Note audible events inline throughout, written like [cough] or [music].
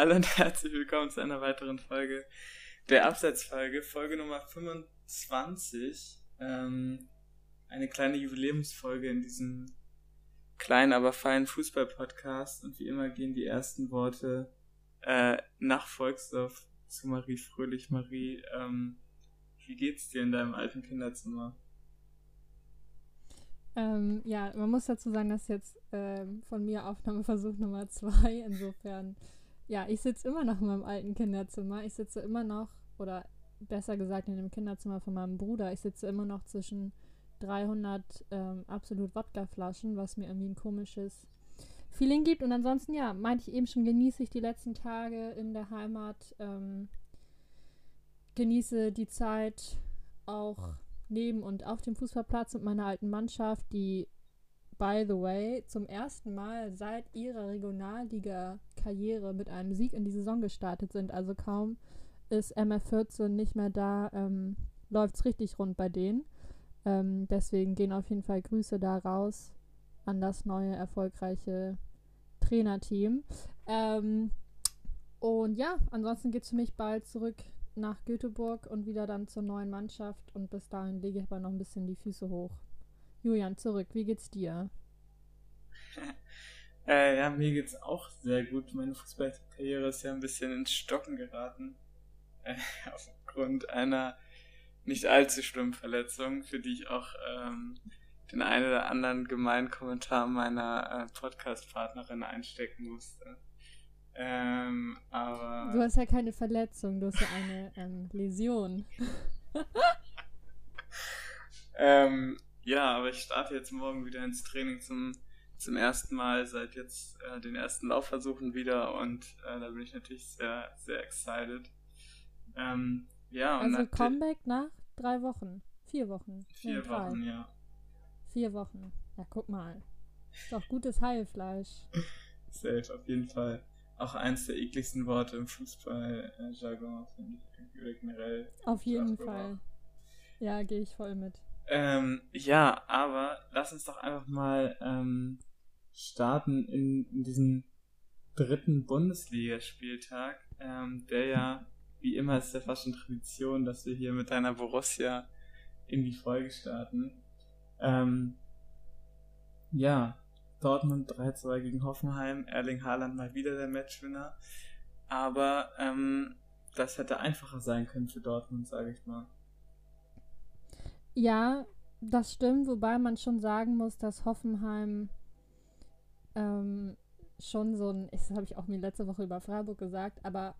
Hallo und [laughs] herzlich willkommen zu einer weiteren Folge der Abseitsfolge, Folge Nummer 25. Ähm, eine kleine Jubiläumsfolge in diesem kleinen, aber feinen Fußball-Podcast. Und wie immer gehen die ersten Worte äh, nach Volksdorf zu Marie Fröhlich. Marie, ähm, wie geht's dir in deinem alten Kinderzimmer? Ähm, ja, man muss dazu sagen, dass jetzt ähm, von mir Aufnahmeversuch Nummer zwei. Insofern, ja, ich sitze immer noch in meinem alten Kinderzimmer. Ich sitze immer noch, oder besser gesagt in dem Kinderzimmer von meinem Bruder, ich sitze immer noch zwischen 300 ähm, absolut Wodkaflaschen, was mir irgendwie ein komisches Feeling gibt. Und ansonsten, ja, meinte ich eben schon, genieße ich die letzten Tage in der Heimat. Ähm, genieße die Zeit auch neben und auf dem Fußballplatz mit meiner alten Mannschaft, die, by the way, zum ersten Mal seit ihrer Regionalliga-Karriere mit einem Sieg in die Saison gestartet sind. Also kaum ist MF14 nicht mehr da, ähm, läuft es richtig rund bei denen. Ähm, deswegen gehen auf jeden Fall Grüße da raus an das neue, erfolgreiche Trainerteam. Ähm, und ja, ansonsten geht es für mich bald zurück nach Göteborg und wieder dann zur neuen Mannschaft. Und bis dahin lege ich aber noch ein bisschen die Füße hoch. Julian, zurück. Wie geht's dir? [laughs] äh, ja, mir geht's auch sehr gut. Meine Fußballkarriere ist ja ein bisschen ins Stocken geraten. Äh, [laughs] aufgrund einer nicht allzu schlimmen Verletzung, für die ich auch ähm, den einen oder anderen gemeinen Kommentar meiner äh, Podcast-Partnerin einstecken musste. Ähm, aber. Du hast ja keine Verletzung, du hast ja eine ähm, Läsion. [laughs] ähm, ja, aber ich starte jetzt morgen wieder ins Training zum, zum ersten Mal seit jetzt äh, den ersten Laufversuchen wieder und äh, da bin ich natürlich sehr, sehr excited. Ähm, ja, also Comeback nach drei Wochen. Vier Wochen. Vier Wochen, ja. Vier Wochen. Ja, guck mal. Ist doch gutes Heilfleisch. Safe, auf jeden Fall auch eins der ekligsten Worte im Fußball-Jargon, finde ich. Oder generell. Auf jeden Fall. Ja, gehe ich voll mit. Ähm, ja, aber lass uns doch einfach mal ähm, starten in, in diesen dritten Bundesligaspieltag, ähm, der ja, wie immer ist ja fast schon Tradition, dass wir hier mit deiner Borussia in die Folge starten. Ähm, ja, Dortmund 3-2 gegen Hoffenheim, Erling Haaland mal wieder der Matchwinner. Aber ähm, das hätte einfacher sein können für Dortmund, sage ich mal. Ja, das stimmt, wobei man schon sagen muss, dass Hoffenheim ähm, schon so ein, das habe ich auch mir letzte Woche über Freiburg gesagt, aber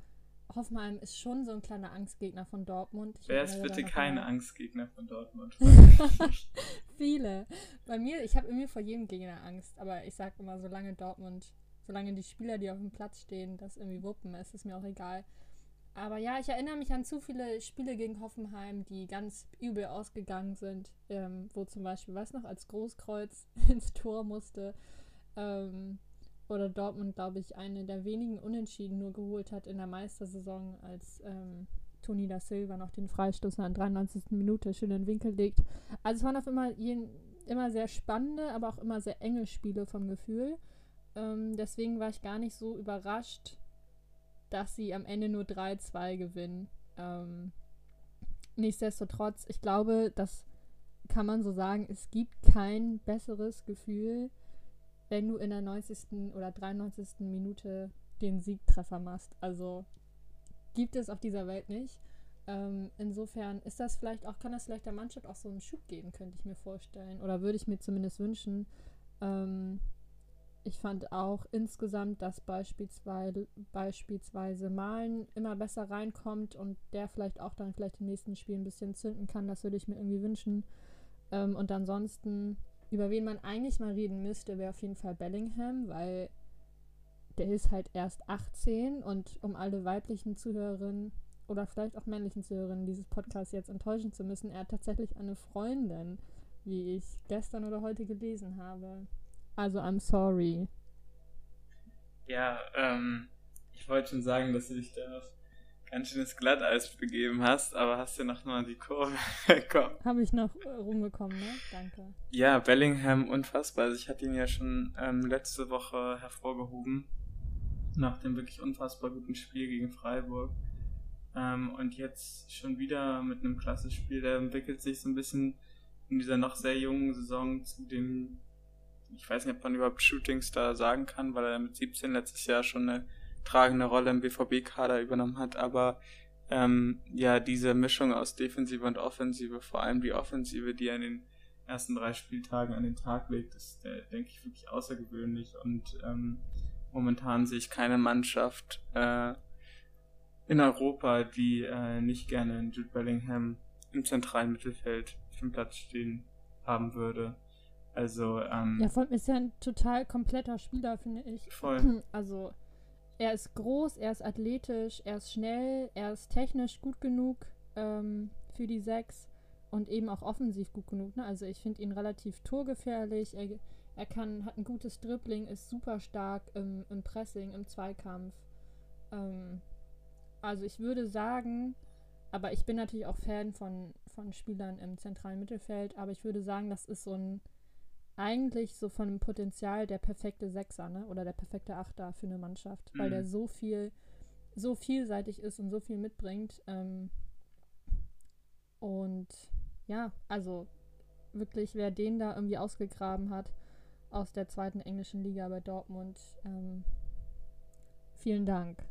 Hoffenheim ist schon so ein kleiner Angstgegner von Dortmund. Ich Wer ist bitte kein mal... Angstgegner von Dortmund? [laughs] [laughs] Viele. Bei mir, ich habe irgendwie vor jedem Gegner Angst, aber ich sage immer, solange Dortmund, solange die Spieler, die auf dem Platz stehen, das irgendwie wuppen, ist es mir auch egal. Aber ja, ich erinnere mich an zu viele Spiele gegen Hoffenheim, die ganz übel ausgegangen sind, ähm, wo zum Beispiel, was noch, als Großkreuz [laughs] ins Tor musste. Ähm, oder Dortmund, glaube ich, eine der wenigen Unentschieden nur geholt hat in der Meistersaison, als ähm, Toni da Silva noch den Freistoß in der 93. Minute schön in den Winkel legt. Also es waren auf immer, jeden, immer sehr spannende, aber auch immer sehr enge Spiele vom Gefühl. Ähm, deswegen war ich gar nicht so überrascht, dass sie am Ende nur 3-2 gewinnen. Ähm, nichtsdestotrotz, ich glaube, das kann man so sagen, es gibt kein besseres Gefühl, wenn du in der 90. oder 93. Minute den Siegtreffer machst. Also gibt es auf dieser Welt nicht. Ähm, insofern ist das vielleicht auch, kann das vielleicht der Mannschaft auch so einen Schub geben, könnte ich mir vorstellen. Oder würde ich mir zumindest wünschen. Ähm, ich fand auch insgesamt, dass beispielsweise, beispielsweise Malen immer besser reinkommt und der vielleicht auch dann vielleicht im nächsten Spiel ein bisschen zünden kann. Das würde ich mir irgendwie wünschen. Ähm, und ansonsten über wen man eigentlich mal reden müsste, wäre auf jeden Fall Bellingham, weil der ist halt erst 18 und um alle weiblichen Zuhörerinnen oder vielleicht auch männlichen Zuhörerinnen dieses Podcasts jetzt enttäuschen zu müssen, er hat tatsächlich eine Freundin, wie ich gestern oder heute gelesen habe. Also I'm sorry. Ja, ähm, ich wollte schon sagen, dass du dich da ganz schönes Glatteis begeben hast, aber hast ja noch mal die Kurve [laughs] bekommen. Habe ich noch äh, rumbekommen, ne? Danke. Ja, Bellingham unfassbar. Also ich hatte ihn ja schon ähm, letzte Woche hervorgehoben. nach dem wirklich unfassbar guten Spiel gegen Freiburg. Ähm, und jetzt schon wieder mit einem klasse Spiel, der entwickelt sich so ein bisschen in dieser noch sehr jungen Saison zu dem, ich weiß nicht, ob man überhaupt Shootingstar sagen kann, weil er mit 17 letztes Jahr schon eine tragende Rolle im BVB-Kader übernommen hat, aber ähm, ja, diese Mischung aus Defensive und Offensive, vor allem die Offensive, die er in den ersten drei Spieltagen an den Tag legt, ist, der, denke ich, wirklich außergewöhnlich und ähm, momentan sehe ich keine Mannschaft äh, in Europa, die äh, nicht gerne in Jude Bellingham im zentralen Mittelfeld auf dem Platz stehen haben würde. Also, ähm, Ja, allem ist ja ein total kompletter Spieler, finde ich. Voll. Also, er ist groß, er ist athletisch, er ist schnell, er ist technisch gut genug ähm, für die Sechs und eben auch offensiv gut genug. Ne? Also, ich finde ihn relativ torgefährlich. Er, er kann, hat ein gutes Dribbling, ist super stark im, im Pressing, im Zweikampf. Ähm, also, ich würde sagen, aber ich bin natürlich auch Fan von, von Spielern im zentralen Mittelfeld, aber ich würde sagen, das ist so ein eigentlich so von dem Potenzial der perfekte Sechser, ne? Oder der perfekte Achter für eine Mannschaft, weil Mhm. der so viel, so vielseitig ist und so viel mitbringt. Ähm, und ja, also wirklich, wer den da irgendwie ausgegraben hat aus der zweiten englischen Liga bei Dortmund, ähm, vielen Dank.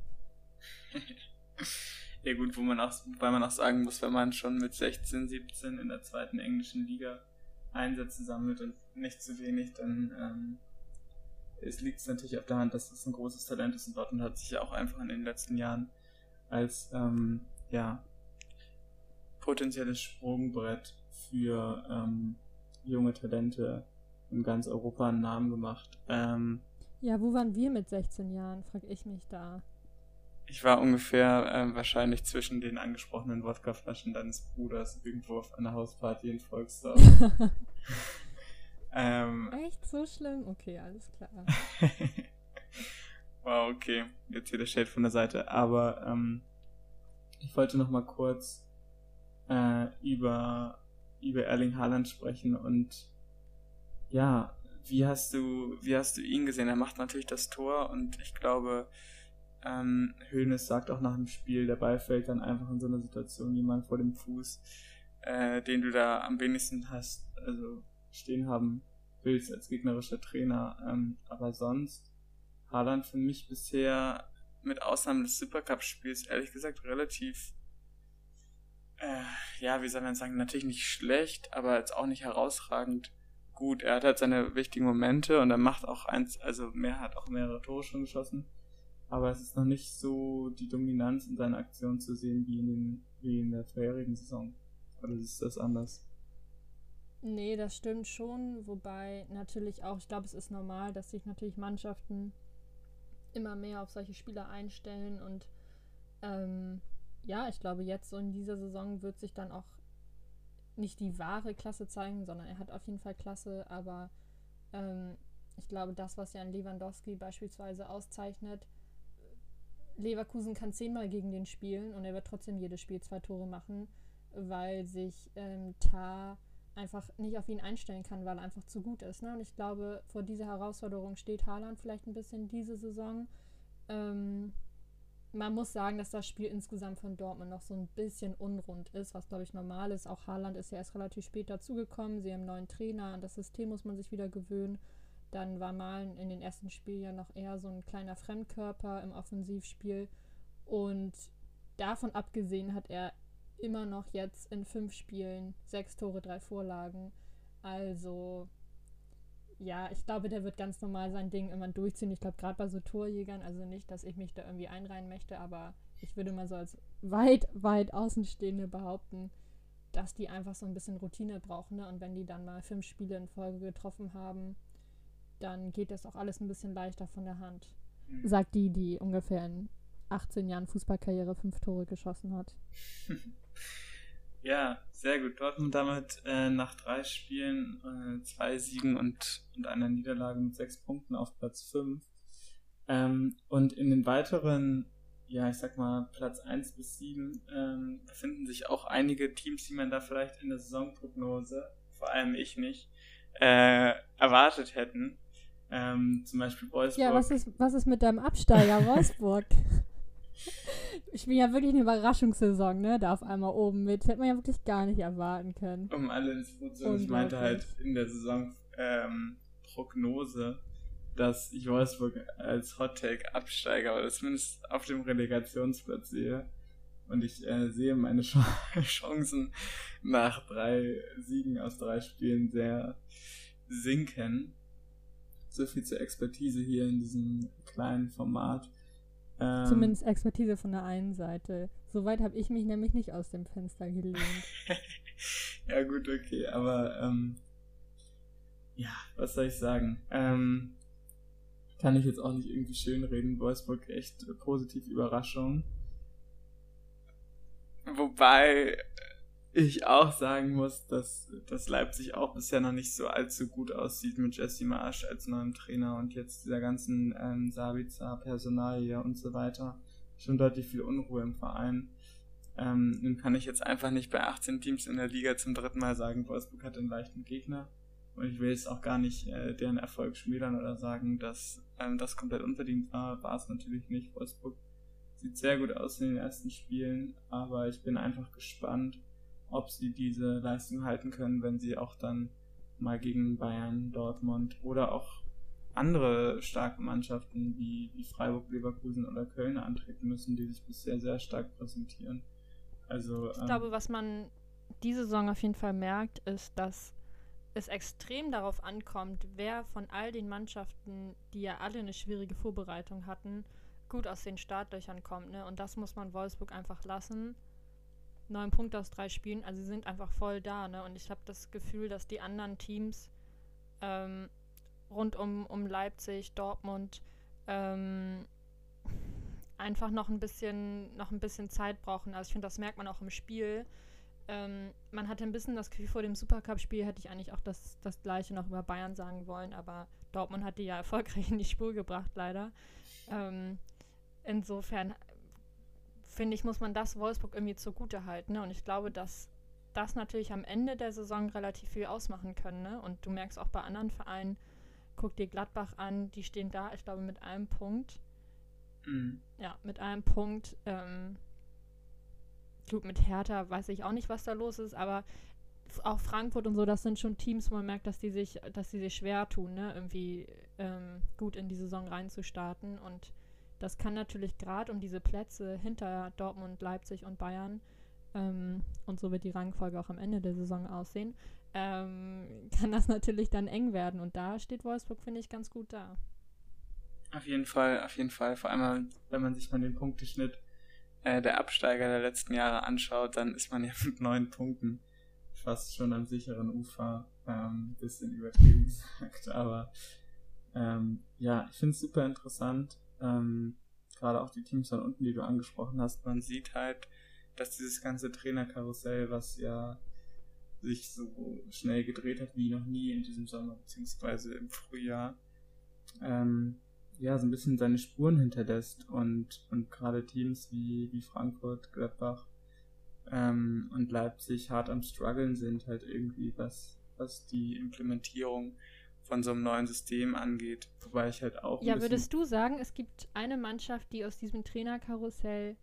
[laughs] ja gut, wo man auch, weil man auch sagen muss, wenn man schon mit 16, 17 in der zweiten englischen Liga Einsätze sammelt und nicht zu wenig, dann ähm, liegt es natürlich auf der Hand, dass das ein großes Talent ist und Dortmund hat sich ja auch einfach in den letzten Jahren als ähm, ja potenzielles Sprungbrett für ähm, junge Talente in ganz Europa einen Namen gemacht. Ähm, Ja, wo waren wir mit 16 Jahren, frag ich mich da. Ich war ungefähr ähm, wahrscheinlich zwischen den angesprochenen Wodkaflaschen deines Bruders irgendwo auf einer Hausparty in Volksdorf. [laughs] ähm, Echt so schlimm? Okay, alles klar. [laughs] wow, okay. Jetzt hier der Shade von der Seite. Aber ähm, ich wollte noch mal kurz äh, über, über Erling Haaland sprechen und ja, wie hast du, wie hast du ihn gesehen? Er macht natürlich das Tor und ich glaube, ähm, Hönes sagt auch nach dem Spiel, der Ball fällt dann einfach in so einer Situation jemand vor dem Fuß, äh, den du da am wenigsten hast, also stehen haben willst als gegnerischer Trainer. Ähm, aber sonst Haaland für mich bisher mit Ausnahme des Supercup-Spiels ehrlich gesagt relativ, äh, ja, wie soll man sagen, natürlich nicht schlecht, aber jetzt auch nicht herausragend gut. Er hat halt seine wichtigen Momente und er macht auch eins, also mehr hat auch mehrere Tore schon geschossen. Aber es ist noch nicht so die Dominanz in seiner Aktion zu sehen wie in, den, wie in der vorherigen Saison. Oder ist das anders? Nee, das stimmt schon, wobei natürlich auch, ich glaube, es ist normal, dass sich natürlich Mannschaften immer mehr auf solche Spieler einstellen und ähm, ja, ich glaube, jetzt so in dieser Saison wird sich dann auch nicht die wahre Klasse zeigen, sondern er hat auf jeden Fall Klasse, aber ähm, ich glaube, das, was ja an Lewandowski beispielsweise auszeichnet, Leverkusen kann zehnmal gegen den spielen und er wird trotzdem jedes Spiel zwei Tore machen, weil sich ähm, Tar einfach nicht auf ihn einstellen kann, weil er einfach zu gut ist. Ne? Und ich glaube, vor dieser Herausforderung steht Haaland vielleicht ein bisschen diese Saison. Ähm, man muss sagen, dass das Spiel insgesamt von Dortmund noch so ein bisschen unrund ist, was glaube ich normal ist. Auch Haaland ist ja erst relativ spät dazugekommen. Sie haben einen neuen Trainer, an das System muss man sich wieder gewöhnen. Dann war Malen in den ersten Spielen ja noch eher so ein kleiner Fremdkörper im Offensivspiel. Und davon abgesehen hat er immer noch jetzt in fünf Spielen sechs Tore, drei Vorlagen. Also, ja, ich glaube, der wird ganz normal sein Ding immer durchziehen. Ich glaube, gerade bei so Torjägern, also nicht, dass ich mich da irgendwie einreihen möchte, aber ich würde mal so als weit, weit Außenstehende behaupten, dass die einfach so ein bisschen Routine brauchen. Ne? Und wenn die dann mal fünf Spiele in Folge getroffen haben, dann geht das auch alles ein bisschen leichter von der Hand. Sagt die, die ungefähr in 18 Jahren Fußballkarriere fünf Tore geschossen hat. [laughs] Ja, sehr gut. Dortmund damit äh, nach drei Spielen, äh, zwei Siegen und, und einer Niederlage mit sechs Punkten auf Platz fünf. Ähm, und in den weiteren, ja, ich sag mal, Platz eins bis sieben ähm, befinden sich auch einige Teams, die man da vielleicht in der Saisonprognose, vor allem ich nicht, äh, erwartet hätten. Ähm, zum Beispiel Wolfsburg. Ja, was ist, was ist mit deinem Absteiger [laughs] Wolfsburg? ich bin ja wirklich eine Überraschungssaison, ne? Da auf einmal oben mit. Hätte man ja wirklich gar nicht erwarten können. Um alle ins Boot zu Ich meinte halt in der Saison ähm, Prognose, dass ich Wolfsburg als Hot Take Absteiger oder zumindest auf dem Relegationsplatz sehe. Und ich äh, sehe meine Ch [laughs] Chancen nach drei Siegen aus drei Spielen sehr sinken. So viel zur Expertise hier in diesem kleinen Format. Ähm, Zumindest Expertise von der einen Seite. Soweit habe ich mich nämlich nicht aus dem Fenster gelehnt. [laughs] ja, gut, okay, aber ähm, ja, was soll ich sagen? Ähm, kann ich jetzt auch nicht irgendwie schön reden. Wolfsburg echt positiv Überraschung. Wobei ich auch sagen muss, dass, dass Leipzig auch bisher noch nicht so allzu gut aussieht mit Jesse Marsch als neuem Trainer und jetzt dieser ganzen ähm, Sabitzer Personalie und so weiter. Schon deutlich viel Unruhe im Verein. Ähm, nun kann ich jetzt einfach nicht bei 18 Teams in der Liga zum dritten Mal sagen, Wolfsburg hat einen leichten Gegner. Und ich will jetzt auch gar nicht äh, deren Erfolg schmälern oder sagen, dass ähm, das komplett unverdient war. War es natürlich nicht. Wolfsburg sieht sehr gut aus in den ersten Spielen, aber ich bin einfach gespannt, ob sie diese Leistung halten können, wenn sie auch dann mal gegen Bayern, Dortmund oder auch andere starke Mannschaften wie, wie Freiburg, Leverkusen oder Köln antreten müssen, die sich bisher sehr stark präsentieren. Also, ich ähm, glaube, was man diese Saison auf jeden Fall merkt, ist, dass es extrem darauf ankommt, wer von all den Mannschaften, die ja alle eine schwierige Vorbereitung hatten, gut aus den Startlöchern kommt. Ne? Und das muss man Wolfsburg einfach lassen neun Punkte aus drei Spielen. Also sie sind einfach voll da, ne? Und ich habe das Gefühl, dass die anderen Teams ähm, rund um, um Leipzig, Dortmund ähm, einfach noch ein bisschen, noch ein bisschen Zeit brauchen. Also ich finde, das merkt man auch im Spiel. Ähm, man hatte ein bisschen das Gefühl, vor dem Supercup-Spiel hätte ich eigentlich auch das, das gleiche noch über Bayern sagen wollen, aber Dortmund hat die ja [laughs] erfolgreich in die Spur gebracht, leider. Ähm, insofern finde ich, muss man das Wolfsburg irgendwie zugute halten. Ne? Und ich glaube, dass das natürlich am Ende der Saison relativ viel ausmachen können. Ne? Und du merkst auch bei anderen Vereinen, guck dir Gladbach an, die stehen da, ich glaube, mit einem Punkt. Mhm. Ja, mit einem Punkt. Ähm, gut, mit Hertha weiß ich auch nicht, was da los ist, aber auch Frankfurt und so, das sind schon Teams, wo man merkt, dass die sich, dass die sich schwer tun, ne? irgendwie ähm, gut in die Saison reinzustarten. Und das kann natürlich gerade um diese Plätze hinter Dortmund, Leipzig und Bayern, ähm, und so wird die Rangfolge auch am Ende der Saison aussehen, ähm, [laughs] kann das natürlich dann eng werden. Und da steht Wolfsburg, finde ich, ganz gut da. Auf jeden Fall, auf jeden Fall. Vor allem, wenn man sich mal den Punkteschnitt äh, der Absteiger der letzten Jahre anschaut, dann ist man ja mit neun Punkten fast schon am sicheren Ufer. Ähm, bisschen übertrieben [laughs] gesagt, aber ähm, ja, ich finde es super interessant. Ähm, Gerade auch die Teams von unten, die du angesprochen hast. Man sieht halt, dass dieses ganze Trainerkarussell, was ja sich so schnell gedreht hat wie noch nie in diesem Sommer, beziehungsweise im Frühjahr, ähm, ja, so ein bisschen seine Spuren hinterlässt und, und gerade Teams wie, wie Frankfurt, Gladbach ähm, und Leipzig hart am struggeln sind, halt irgendwie, was, was die Implementierung von so einem neuen System angeht. Wobei ich halt auch. Ja, würdest du sagen, es gibt eine Mannschaft, die aus diesem Trainerkarussell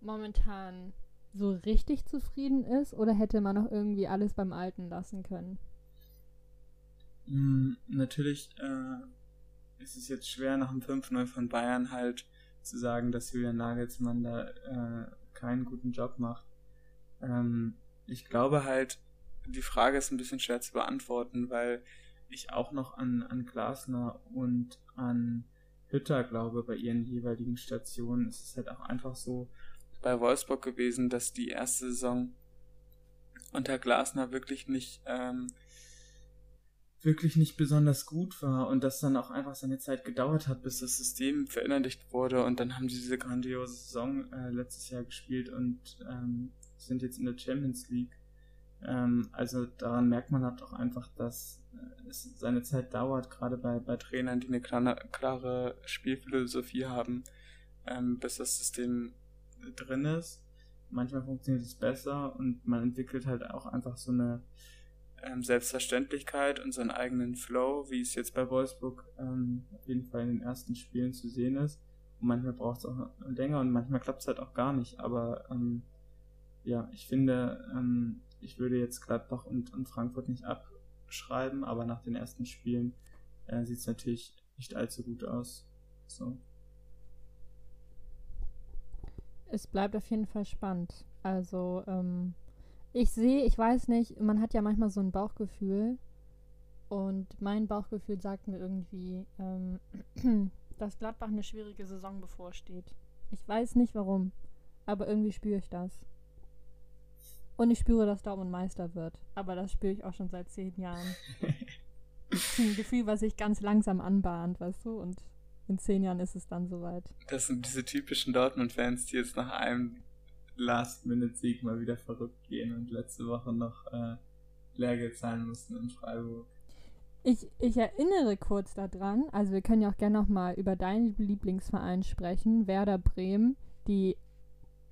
momentan so richtig zufrieden ist oder hätte man noch irgendwie alles beim Alten lassen können? Mm, natürlich äh, ist es jetzt schwer, nach dem 5-0 von Bayern halt zu sagen, dass Julian Nagelsmann da äh, keinen guten Job macht. Ähm, ich glaube halt, die Frage ist ein bisschen schwer zu beantworten, weil ich auch noch an, an Glasner und an Hütter glaube, bei ihren jeweiligen Stationen ist es halt auch einfach so bei Wolfsburg gewesen, dass die erste Saison unter Glasner wirklich nicht ähm, wirklich nicht besonders gut war und dass dann auch einfach seine Zeit gedauert hat, bis das System verinnerlicht wurde und dann haben sie diese grandiose Saison äh, letztes Jahr gespielt und ähm, sind jetzt in der Champions League. Ähm, also daran merkt man halt auch einfach, dass es seine Zeit dauert, gerade bei, bei Trainern, die eine klare, klare Spielphilosophie haben, ähm, bis das System drin ist. Manchmal funktioniert es besser und man entwickelt halt auch einfach so eine ähm, Selbstverständlichkeit und seinen eigenen Flow, wie es jetzt bei Wolfsburg ähm, auf jeden Fall in den ersten Spielen zu sehen ist. Und manchmal braucht es auch länger und manchmal klappt es halt auch gar nicht. Aber ähm, ja, ich finde, ähm, ich würde jetzt Gladbach und, und Frankfurt nicht abschreiben, aber nach den ersten Spielen äh, sieht es natürlich nicht allzu gut aus. So. Es bleibt auf jeden Fall spannend. Also, ähm, ich sehe, ich weiß nicht, man hat ja manchmal so ein Bauchgefühl. Und mein Bauchgefühl sagt mir irgendwie, ähm, [clears throat] dass Gladbach eine schwierige Saison bevorsteht. Ich weiß nicht warum, aber irgendwie spüre ich das. Und ich spüre, dass Dortmund Meister wird. Aber das spüre ich auch schon seit zehn Jahren. [laughs] ein Gefühl, was sich ganz langsam anbahnt, weißt du? Und in zehn Jahren ist es dann soweit. Das sind diese typischen Dortmund-Fans, die jetzt nach einem Last-Minute-Sieg mal wieder verrückt gehen und letzte Woche noch äh, Lehrgeld zahlen mussten in Freiburg. Ich, ich erinnere kurz daran, also wir können ja auch gerne nochmal über deinen Lieblingsverein sprechen, Werder Bremen, die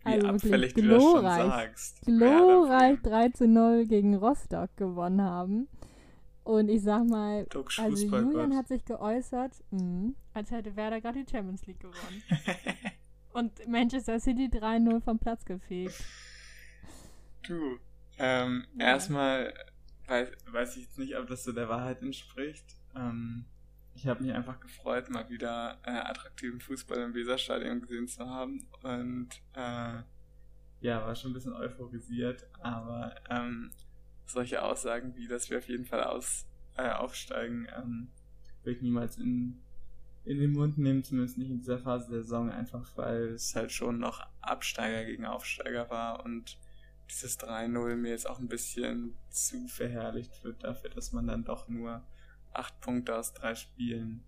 also abfällig glorreich, glorreich 3 zu 0 gegen Rostock gewonnen haben. Und ich sag mal, also Julian hat sich geäußert, mh, als hätte Werder gerade die Champions League gewonnen. [laughs] Und Manchester City 3-0 vom Platz gefegt. Du, ähm, ja. erstmal weiß, weiß ich jetzt nicht, ob das so der Wahrheit entspricht. Ähm, ich habe mich einfach gefreut, mal wieder äh, attraktiven Fußball im Weserstadion gesehen zu haben. Und äh, ja, war schon ein bisschen euphorisiert, aber ähm, solche Aussagen wie, dass wir auf jeden Fall aus, äh, aufsteigen, ähm, will ich niemals in in den Mund nehmen, zumindest nicht in dieser Phase der Saison, einfach weil es halt schon noch Absteiger gegen Aufsteiger war und dieses 3-0 mir jetzt auch ein bisschen zu verherrlicht wird dafür, dass man dann doch nur acht Punkte aus drei Spielen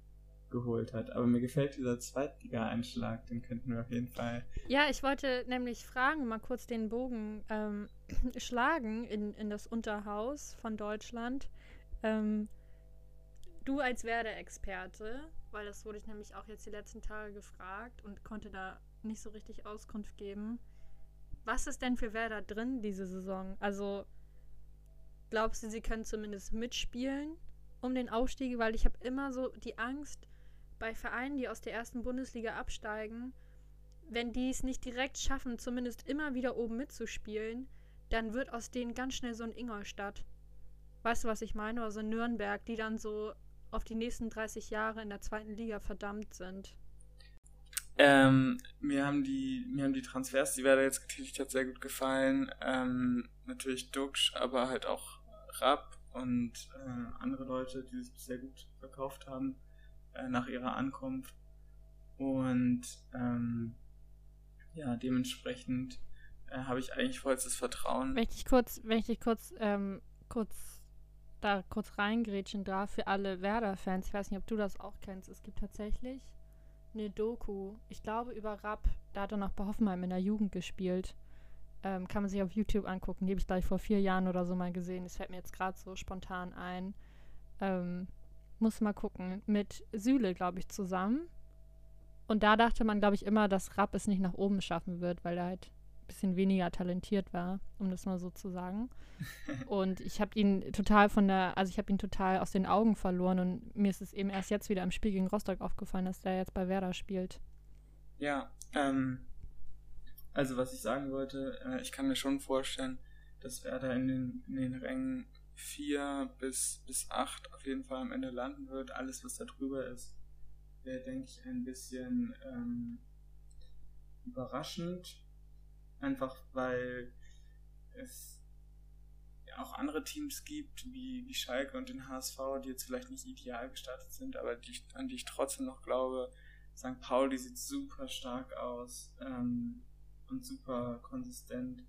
geholt hat. Aber mir gefällt dieser Zweitliga-Einschlag, den könnten wir auf jeden Fall. Ja, ich wollte nämlich fragen, mal kurz den Bogen ähm, [clears throat] schlagen in, in das Unterhaus von Deutschland. Ähm, du als Werder-Experte, weil das wurde ich nämlich auch jetzt die letzten Tage gefragt und konnte da nicht so richtig Auskunft geben. Was ist denn für Werder drin diese Saison? Also glaubst du, sie können zumindest mitspielen um den Aufstieg? Weil ich habe immer so die Angst bei Vereinen, die aus der ersten Bundesliga absteigen, wenn die es nicht direkt schaffen, zumindest immer wieder oben mitzuspielen, dann wird aus denen ganz schnell so ein Ingolstadt. Weißt du, was ich meine? Also Nürnberg, die dann so auf die nächsten 30 Jahre in der zweiten Liga verdammt sind? Ähm, mir haben die, mir haben die Transfers, die Werder jetzt getätigt hat, sehr gut gefallen. Ähm, natürlich Duxch, aber halt auch Rapp und äh, andere Leute, die sich sehr gut verkauft haben äh, nach ihrer Ankunft. Und ähm, ja, dementsprechend äh, habe ich eigentlich vollstes Vertrauen. Wenn ich dich kurz, wenn ich dich kurz, ähm, kurz da kurz reingrätschen darf für alle Werder-Fans. Ich weiß nicht, ob du das auch kennst. Es gibt tatsächlich eine Doku, ich glaube über Rapp, da hat er noch bei Hoffenheim in der Jugend gespielt. Ähm, kann man sich auf YouTube angucken. Die habe ich gleich vor vier Jahren oder so mal gesehen. Das fällt mir jetzt gerade so spontan ein. Ähm, muss mal gucken. Mit Süle, glaube ich, zusammen. Und da dachte man, glaube ich, immer, dass Rapp es nicht nach oben schaffen wird, weil er halt bisschen weniger talentiert war, um das mal so zu sagen. [laughs] Und ich habe ihn total von der, also ich habe ihn total aus den Augen verloren und mir ist es eben erst jetzt wieder im Spiel gegen Rostock aufgefallen, dass der jetzt bei Werder spielt. Ja, ähm, also was ich sagen wollte, äh, ich kann mir schon vorstellen, dass Werder in den, in den Rängen 4 bis, bis 8 auf jeden Fall am Ende landen wird. Alles, was da drüber ist, wäre, denke ich, ein bisschen ähm, überraschend. Einfach weil es ja auch andere Teams gibt, wie, wie Schalke und den HSV, die jetzt vielleicht nicht ideal gestartet sind, aber die, an die ich trotzdem noch glaube. St. Pauli sieht super stark aus ähm, und super konsistent.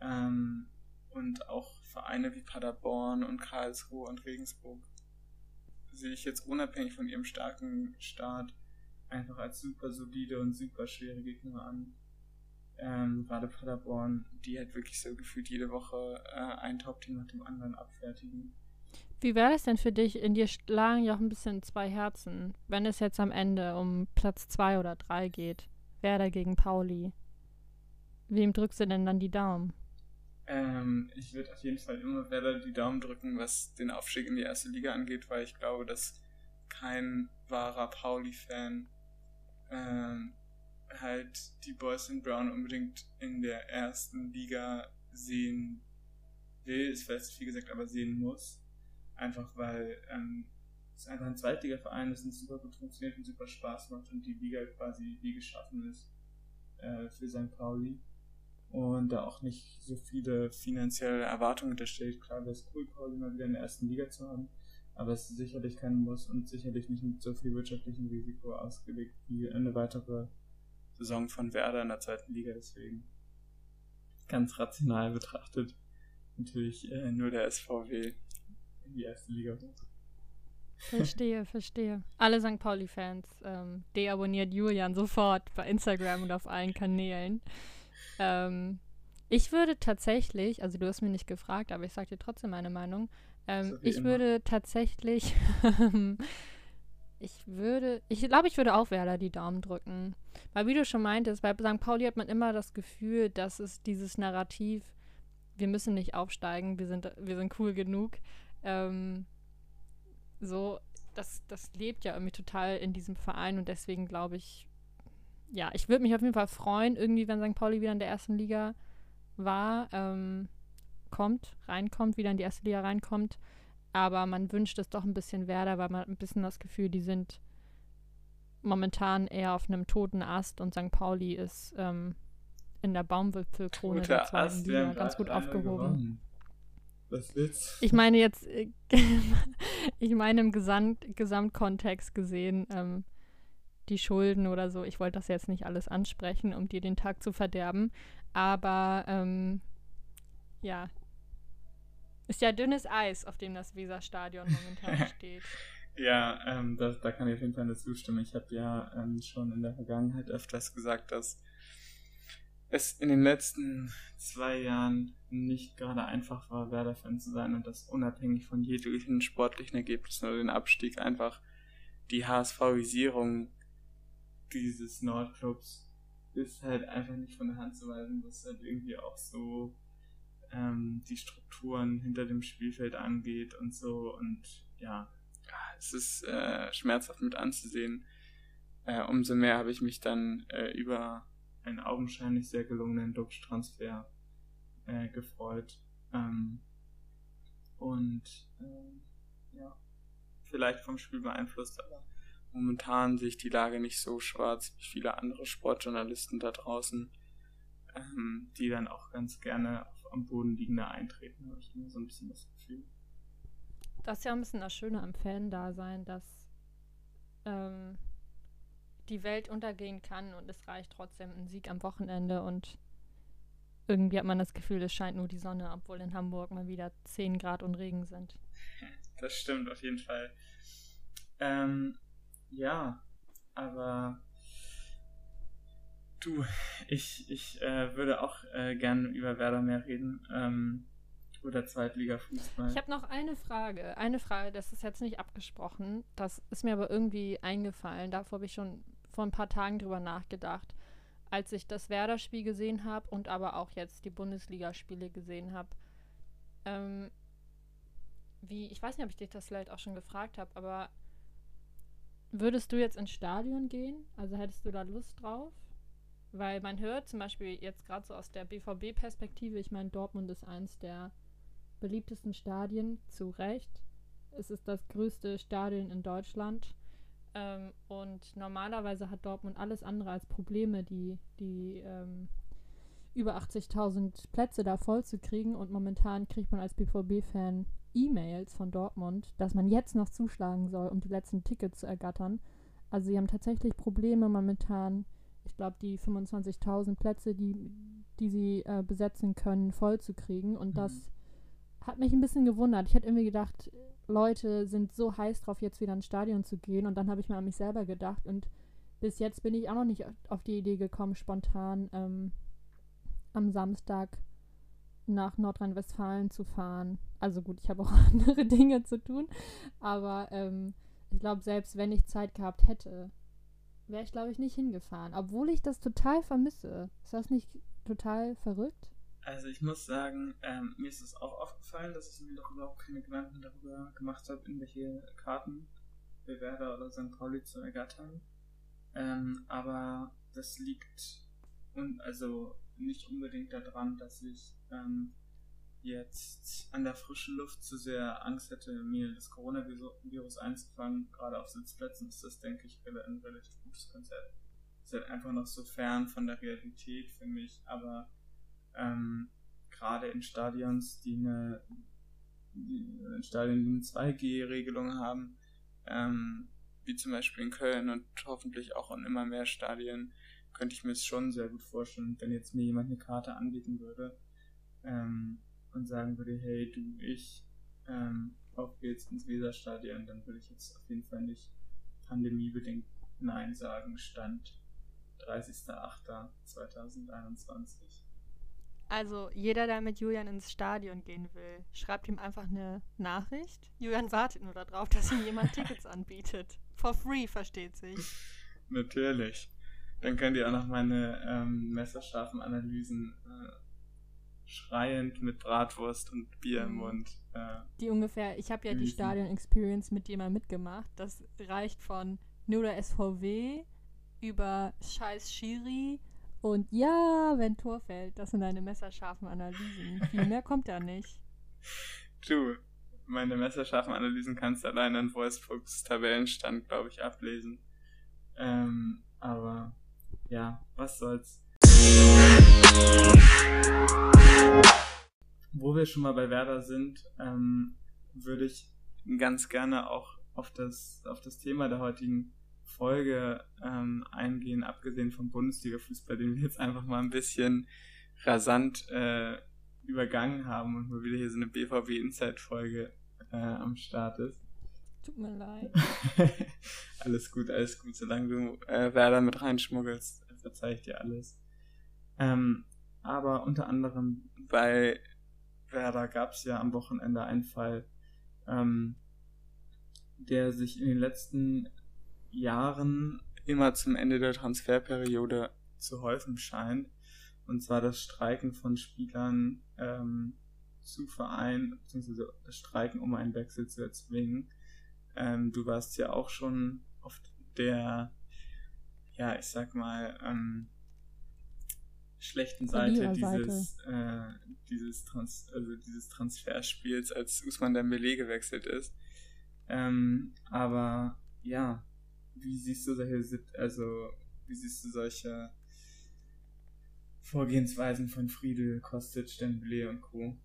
Ähm, und auch Vereine wie Paderborn und Karlsruhe und Regensburg sehe ich jetzt unabhängig von ihrem starken Start einfach als super solide und super schwere Gegner an ähm, gerade Paderborn, die halt wirklich so gefühlt jede Woche äh, ein Top-Team nach dem anderen abfertigen. Wie wäre das denn für dich? In dir schlagen ja auch ein bisschen zwei Herzen, wenn es jetzt am Ende um Platz zwei oder drei geht. Werder gegen Pauli. Wem drückst du denn dann die Daumen? Ähm, ich würde auf jeden Fall immer Werder die Daumen drücken, was den Aufstieg in die erste Liga angeht, weil ich glaube, dass kein wahrer Pauli-Fan ähm, halt die Boys in Brown unbedingt in der ersten Liga sehen will, ist vielleicht viel gesagt, aber sehen muss. Einfach weil ähm, es einfach ein Zweitliga-Verein ist, ein super gut funktioniert und super Spaß macht und die Liga quasi wie geschaffen ist äh, für St. Pauli. Und da auch nicht so viele finanzielle Erwartungen hintersteht. Klar wäre es cool, Pauli mal wieder in der ersten Liga zu haben, aber es ist sicherlich kein Muss und sicherlich nicht mit so viel wirtschaftlichem Risiko ausgelegt wie eine weitere Saison von Werder in der zweiten Liga. Deswegen ganz rational betrachtet natürlich äh, nur der SVW in die erste Liga. Verstehe, verstehe. Alle St. Pauli-Fans, ähm, deabonniert Julian sofort bei Instagram und auf allen Kanälen. Ähm, ich würde tatsächlich, also du hast mir nicht gefragt, aber ich sage dir trotzdem meine Meinung. Ähm, ich immer. würde tatsächlich, [laughs] ich würde, ich glaube, ich würde auch Werder die Daumen drücken. Weil wie du schon meintest, bei St. Pauli hat man immer das Gefühl, dass es dieses Narrativ, wir müssen nicht aufsteigen, wir sind, wir sind cool genug. Ähm, so, das, das lebt ja irgendwie total in diesem Verein und deswegen glaube ich, ja, ich würde mich auf jeden Fall freuen, irgendwie, wenn St. Pauli wieder in der ersten Liga war, ähm, kommt, reinkommt, wieder in die erste Liga reinkommt. Aber man wünscht es doch ein bisschen Werder, weil man hat ein bisschen das Gefühl, die sind momentan eher auf einem toten Ast und St. Pauli ist ähm, in der Baumwipfelkrone der zweiten Ast, Liga ganz gut aufgehoben. Was willst Ich meine jetzt, äh, [laughs] ich meine im Gesamt, Gesamtkontext gesehen, ähm, die Schulden oder so. Ich wollte das jetzt nicht alles ansprechen, um dir den Tag zu verderben. Aber ähm, ja, ist ja dünnes Eis, auf dem das Weserstadion momentan [laughs] steht. Ja, ähm, das, da kann ich auf jeden Fall zustimmen. Ich habe ja ähm, schon in der Vergangenheit öfters gesagt, dass es in den letzten zwei Jahren nicht gerade einfach war, Werder-Fan zu sein und das unabhängig von jeglichen sportlichen Ergebnissen oder den Abstieg einfach die HSV-Isierung dieses Nordclubs ist halt einfach nicht von der Hand zu weisen, was halt irgendwie auch so ähm, die Strukturen hinter dem Spielfeld angeht und so und ja, es ist äh, schmerzhaft mit anzusehen. Äh, umso mehr habe ich mich dann äh, über einen augenscheinlich sehr gelungenen Dubsch-Transfer äh, gefreut. Ähm, und äh, ja, vielleicht vom Spiel beeinflusst, aber momentan sehe ich die Lage nicht so schwarz wie viele andere Sportjournalisten da draußen, ähm, die dann auch ganz gerne auf, am Boden liegender eintreten, habe ich immer so ein bisschen das Gefühl. Das ist ja ein bisschen das Schöne am Fan-Dasein, dass ähm, die Welt untergehen kann und es reicht trotzdem ein Sieg am Wochenende und irgendwie hat man das Gefühl, es scheint nur die Sonne, obwohl in Hamburg mal wieder 10 Grad und Regen sind. Das stimmt auf jeden Fall. Ähm, ja, aber du, ich, ich äh, würde auch äh, gerne über Werder mehr reden. Ähm, oder Zweitliga-Fußball. Ich habe noch eine Frage. Eine Frage, das ist jetzt nicht abgesprochen. Das ist mir aber irgendwie eingefallen. Davor habe ich schon vor ein paar Tagen drüber nachgedacht, als ich das Werder-Spiel gesehen habe und aber auch jetzt die Bundesligaspiele gesehen habe. Ähm, wie, ich weiß nicht, ob ich dich das vielleicht auch schon gefragt habe, aber würdest du jetzt ins Stadion gehen? Also hättest du da Lust drauf? Weil man hört zum Beispiel jetzt gerade so aus der BVB-Perspektive, ich meine, Dortmund ist eins der beliebtesten Stadien, zu Recht. Es ist das größte Stadion in Deutschland. Ähm, und normalerweise hat Dortmund alles andere als Probleme, die, die ähm, über 80.000 Plätze da voll zu kriegen. Und momentan kriegt man als BVB-Fan E-Mails von Dortmund, dass man jetzt noch zuschlagen soll, um die letzten Tickets zu ergattern. Also sie haben tatsächlich Probleme momentan, ich glaube, die 25.000 Plätze, die, die sie äh, besetzen können, voll zu kriegen. Und mhm. das hat mich ein bisschen gewundert. Ich hätte irgendwie gedacht, Leute sind so heiß drauf, jetzt wieder ins Stadion zu gehen. Und dann habe ich mir an mich selber gedacht. Und bis jetzt bin ich auch noch nicht auf die Idee gekommen, spontan ähm, am Samstag nach Nordrhein-Westfalen zu fahren. Also gut, ich habe auch [laughs] andere Dinge zu tun. Aber ähm, ich glaube, selbst wenn ich Zeit gehabt hätte, wäre ich, glaube ich, nicht hingefahren. Obwohl ich das total vermisse. Ist das nicht total verrückt? Also ich muss sagen, ähm, mir ist es auch aufgefallen, dass ich mir doch überhaupt keine Gedanken darüber gemacht habe, in welche Karten wir Werder oder St. Pauli zu ergattern. Ähm, aber das liegt und also nicht unbedingt daran, dass ich ähm, jetzt an der frischen Luft zu sehr Angst hätte, mir das Coronavirus einzufangen. Gerade auf Sitzplätzen ist das, denke ich, ein relativ gutes Konzept. Ist halt einfach noch so fern von der Realität für mich, aber ähm, gerade in Stadions, die eine, die, Stadien, die eine 2G-Regelung haben, ähm, wie zum Beispiel in Köln und hoffentlich auch in immer mehr Stadien, könnte ich mir es schon sehr gut vorstellen, wenn jetzt mir jemand eine Karte anbieten würde ähm, und sagen würde, hey, du, ich, ähm, auf geht's ins Weserstadion, dann würde ich jetzt auf jeden Fall nicht pandemiebedingt Nein sagen, Stand 30.08.2021. Also jeder, der mit Julian ins Stadion gehen will, schreibt ihm einfach eine Nachricht. Julian wartet nur darauf, dass ihm jemand [laughs] Tickets anbietet. For free, versteht sich. Natürlich. Dann könnt ihr auch noch meine ähm, messerscharfen Analysen äh, schreiend mit Bratwurst und Bier im mhm. Mund. Äh, die ungefähr, ich habe ja die Stadion Experience mit dir mal mitgemacht. Das reicht von nur der SVW über Scheiß Schiri und ja, wenn Tor fällt. Das sind deine messerscharfen Analysen. Viel mehr kommt da nicht. [laughs] Du, meine messerscharfen Analysen kannst du allein an Wolfsburgs Tabellenstand, glaube ich, ablesen. Ähm, aber ja, was soll's. Wo wir schon mal bei Werder sind, ähm, würde ich ganz gerne auch auf das, auf das Thema der heutigen Folge ähm, eingehen, abgesehen vom Bundesliga-Fußball, den wir jetzt einfach mal ein bisschen rasant äh, übergangen haben und mal wieder hier so eine BVB-Inside-Folge äh, am Start ist. Tut mir leid. [laughs] alles gut, alles gut. Solange du äh, Werder mit reinschmuggelst, verzeih ich dir alles. Ähm, aber unter anderem bei Werder gab es ja am Wochenende einen Fall, ähm, der sich in den letzten Jahren immer zum Ende der Transferperiode zu häufen scheint. Und zwar das Streiken von Spielern ähm, zu Vereinen, beziehungsweise das Streiken, um einen Wechsel zu erzwingen. Ähm, du warst ja auch schon auf der, ja, ich sag mal, ähm, schlechten Seite dieses, äh, dieses, Trans also dieses Transferspiels, als Usman Dembele gewechselt ist. Ähm, aber ja, wie siehst du solche, also wie siehst du solche Vorgehensweisen von Friedel, Kostic, Dembele und Co.?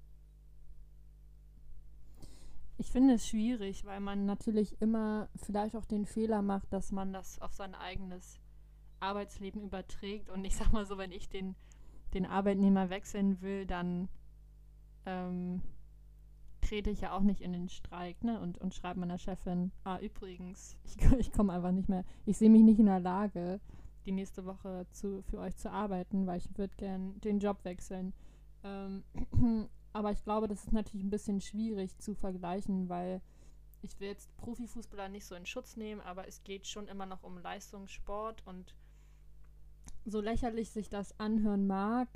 Ich finde es schwierig, weil man natürlich immer vielleicht auch den Fehler macht, dass man das auf sein eigenes Arbeitsleben überträgt. Und ich [laughs] sag mal so, wenn ich den, den Arbeitnehmer wechseln will, dann ähm, trete ich ja auch nicht in den Streik ne? und, und schreibe meiner Chefin, ah, übrigens, [laughs] ich, ich komme einfach nicht mehr, ich sehe mich nicht in der Lage, die nächste Woche zu, für euch zu arbeiten, weil ich würde gern den Job wechseln. Ähm, [clears throat] aber ich glaube, das ist natürlich ein bisschen schwierig zu vergleichen, weil ich will jetzt Profifußballer nicht so in Schutz nehmen, aber es geht schon immer noch um Leistungssport und so lächerlich sich das anhören mag,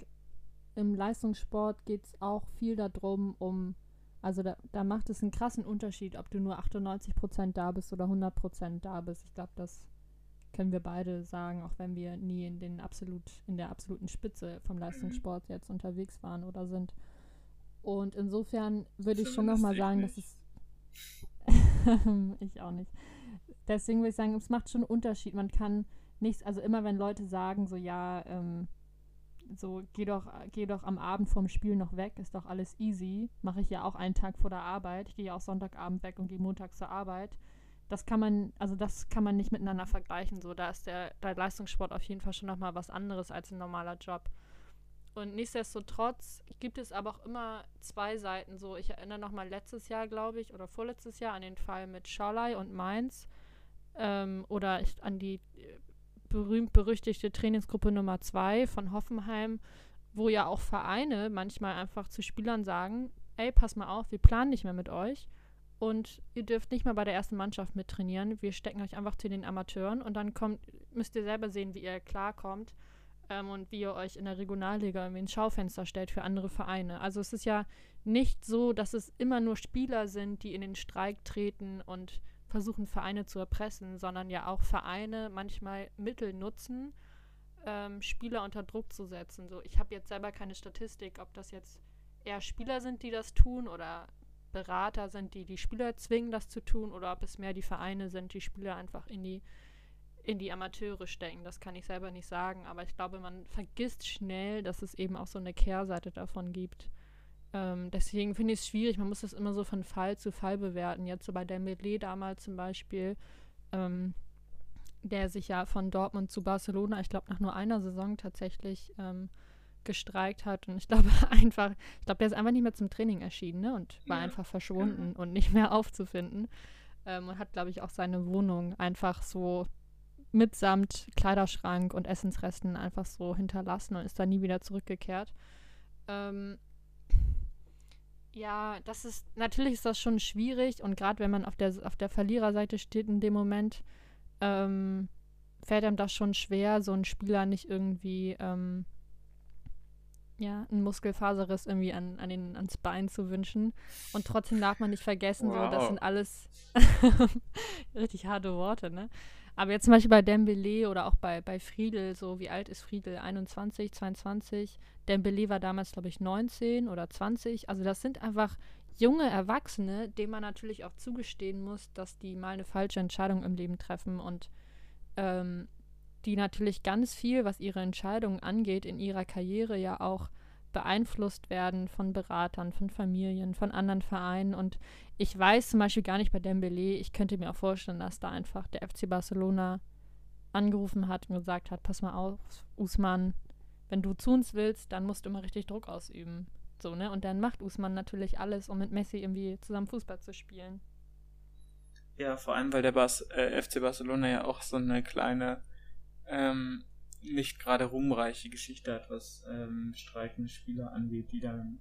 im Leistungssport geht es auch viel darum, um, also da, da macht es einen krassen Unterschied, ob du nur 98% da bist oder 100% da bist. Ich glaube, das können wir beide sagen, auch wenn wir nie in den absolut, in der absoluten Spitze vom Leistungssport jetzt unterwegs waren oder sind. Und insofern würde ich schon nochmal sagen, dass es. [laughs] ich auch nicht. Deswegen würde ich sagen, es macht schon einen Unterschied. Man kann nichts, also immer wenn Leute sagen, so ja, ähm, so geh doch, geh doch am Abend vorm Spiel noch weg, ist doch alles easy. Mache ich ja auch einen Tag vor der Arbeit. Ich gehe ja auch Sonntagabend weg und gehe Montag zur Arbeit. Das kann man, also das kann man nicht miteinander vergleichen. So, da ist der, der Leistungssport auf jeden Fall schon nochmal was anderes als ein normaler Job. Und nichtsdestotrotz gibt es aber auch immer zwei Seiten. So, ich erinnere noch mal letztes Jahr, glaube ich, oder vorletztes Jahr an den Fall mit Schalai und Mainz. Ähm, oder ich, an die äh, berühmt-berüchtigte Trainingsgruppe Nummer 2 von Hoffenheim, wo ja auch Vereine manchmal einfach zu Spielern sagen, ey, pass mal auf, wir planen nicht mehr mit euch und ihr dürft nicht mehr bei der ersten Mannschaft mittrainieren. Wir stecken euch einfach zu den Amateuren und dann kommt, müsst ihr selber sehen, wie ihr klarkommt ähm, und wie ihr euch in der Regionalliga irgendwie ins Schaufenster stellt für andere Vereine. Also es ist ja nicht so, dass es immer nur Spieler sind, die in den Streik treten und versuchen, Vereine zu erpressen, sondern ja auch Vereine manchmal Mittel nutzen, ähm, Spieler unter Druck zu setzen. So, ich habe jetzt selber keine Statistik, ob das jetzt eher Spieler sind, die das tun oder Berater sind, die die Spieler zwingen, das zu tun, oder ob es mehr die Vereine sind, die Spieler einfach in die in die Amateure stecken. Das kann ich selber nicht sagen, aber ich glaube, man vergisst schnell, dass es eben auch so eine Kehrseite davon gibt. Ähm, deswegen finde ich es schwierig, man muss das immer so von Fall zu Fall bewerten. Jetzt so bei der Medley damals zum Beispiel, ähm, der sich ja von Dortmund zu Barcelona, ich glaube nach nur einer Saison tatsächlich ähm, gestreikt hat. Und ich glaube [laughs] einfach, ich glaube, der ist einfach nicht mehr zum Training erschienen ne? und war ja. einfach verschwunden ja. und nicht mehr [laughs] aufzufinden. Ähm, und hat, glaube ich, auch seine Wohnung einfach so mitsamt Kleiderschrank und Essensresten einfach so hinterlassen und ist da nie wieder zurückgekehrt. Ähm, ja, das ist, natürlich ist das schon schwierig und gerade wenn man auf der, auf der Verliererseite steht in dem Moment, ähm, fällt einem das schon schwer, so einen Spieler nicht irgendwie, ähm, ja, einen Muskelfaserriss irgendwie an, an den, ans Bein zu wünschen. Und trotzdem darf man nicht vergessen, wow. so, das sind alles [laughs] richtig harte Worte, ne? Aber jetzt zum Beispiel bei Dembele oder auch bei, bei Friedel, so wie alt ist Friedel? 21, 22. Dembele war damals, glaube ich, 19 oder 20. Also das sind einfach junge Erwachsene, denen man natürlich auch zugestehen muss, dass die mal eine falsche Entscheidung im Leben treffen und ähm, die natürlich ganz viel, was ihre Entscheidungen angeht, in ihrer Karriere ja auch beeinflusst werden von Beratern, von Familien, von anderen Vereinen. Und ich weiß zum Beispiel gar nicht bei Dembele, ich könnte mir auch vorstellen, dass da einfach der FC Barcelona angerufen hat und gesagt hat, pass mal auf, Usman, wenn du zu uns willst, dann musst du immer richtig Druck ausüben. So, ne? Und dann macht Usman natürlich alles, um mit Messi irgendwie zusammen Fußball zu spielen. Ja, vor allem, weil der Bas äh, FC Barcelona ja auch so eine kleine ähm, nicht gerade ruhmreiche Geschichte hat, was ähm, streikende Spieler angeht, die dann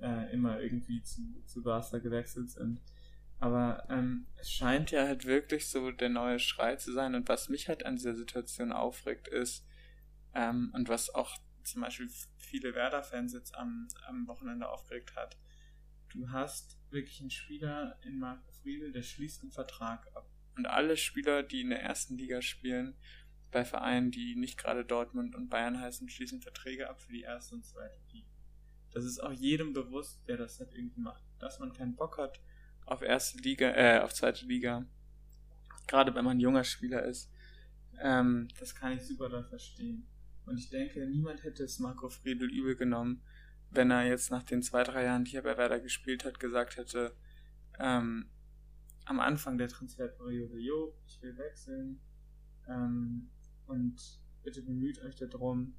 äh, immer irgendwie zu, zu Barca gewechselt sind. Aber ähm, es scheint ja halt wirklich so der neue Schrei zu sein. Und was mich halt an dieser Situation aufregt, ist, ähm, und was auch zum Beispiel viele Werder-Fans jetzt am, am Wochenende aufgeregt hat, du hast wirklich einen Spieler in Marco Friedel, der schließt einen Vertrag ab. Und alle Spieler, die in der ersten Liga spielen, bei Vereinen, die nicht gerade Dortmund und Bayern heißen, schließen Verträge ab für die erste und zweite Liga. Das ist auch jedem bewusst, der das halt irgendwie macht, dass man keinen Bock hat auf erste Liga, äh, auf zweite Liga. Gerade wenn man junger Spieler ist. Ähm, das kann ich super da verstehen. Und ich denke, niemand hätte es Marco Friedel übel genommen, wenn er jetzt nach den zwei, drei Jahren, die er bei Werder gespielt hat, gesagt hätte, ähm, am Anfang der Transferperiode, jo, ich will wechseln, ähm, und bitte bemüht euch darum.